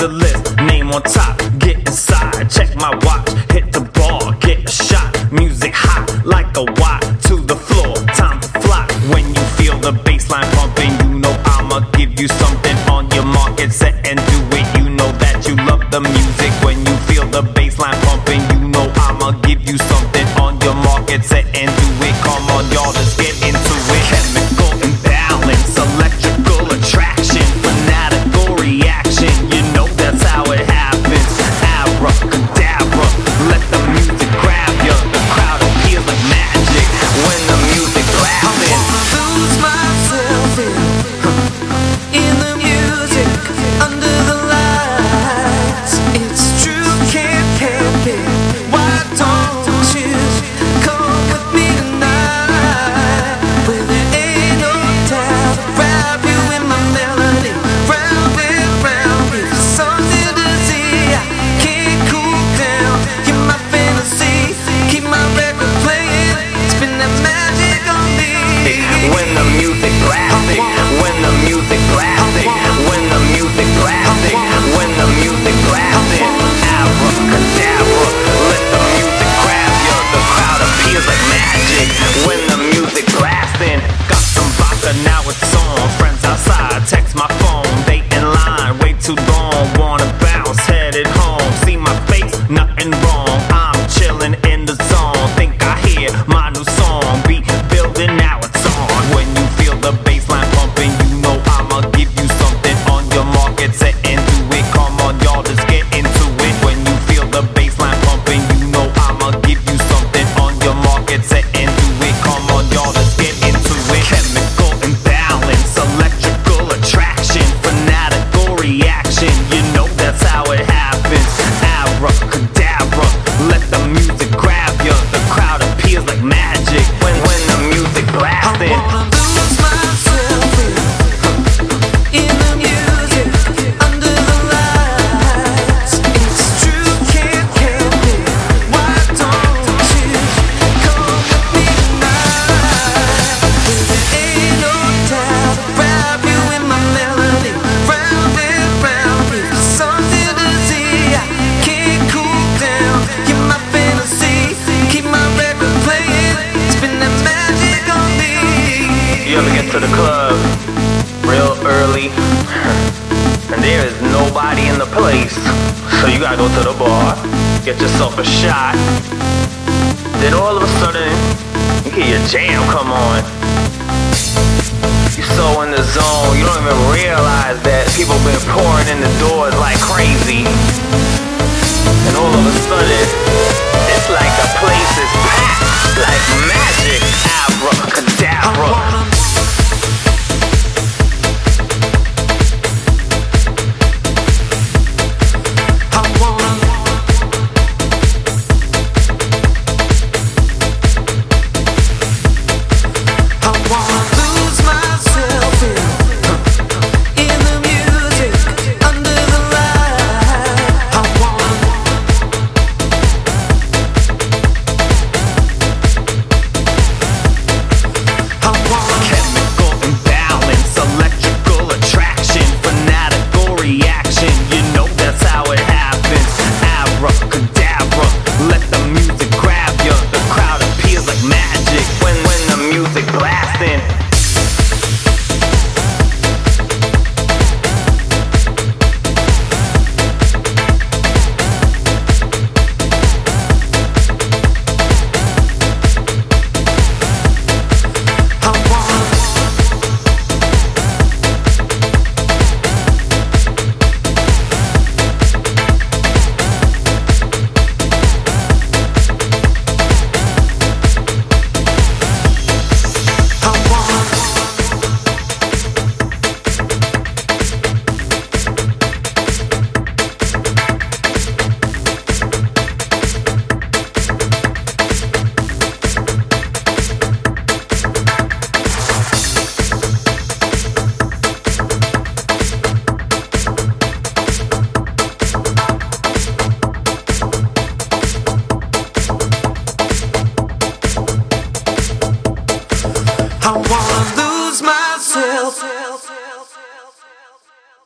the list. Name on top, get inside. Check my watch, hit the ball, get a shot. Music hot like a watch to the floor. Time to fly. When you feel the bassline pumping, you know I'ma give you something on your market set and do it. You know that you love the music. When you feel the bassline pumping, you know I'ma give you something on your market set and ever get to the club real early and there is nobody in the place. So you gotta go to the bar, get yourself a shot. Then all of a sudden, you hear your jam come on. You're so in the zone, you don't even realize that people been pouring in the doors like crazy.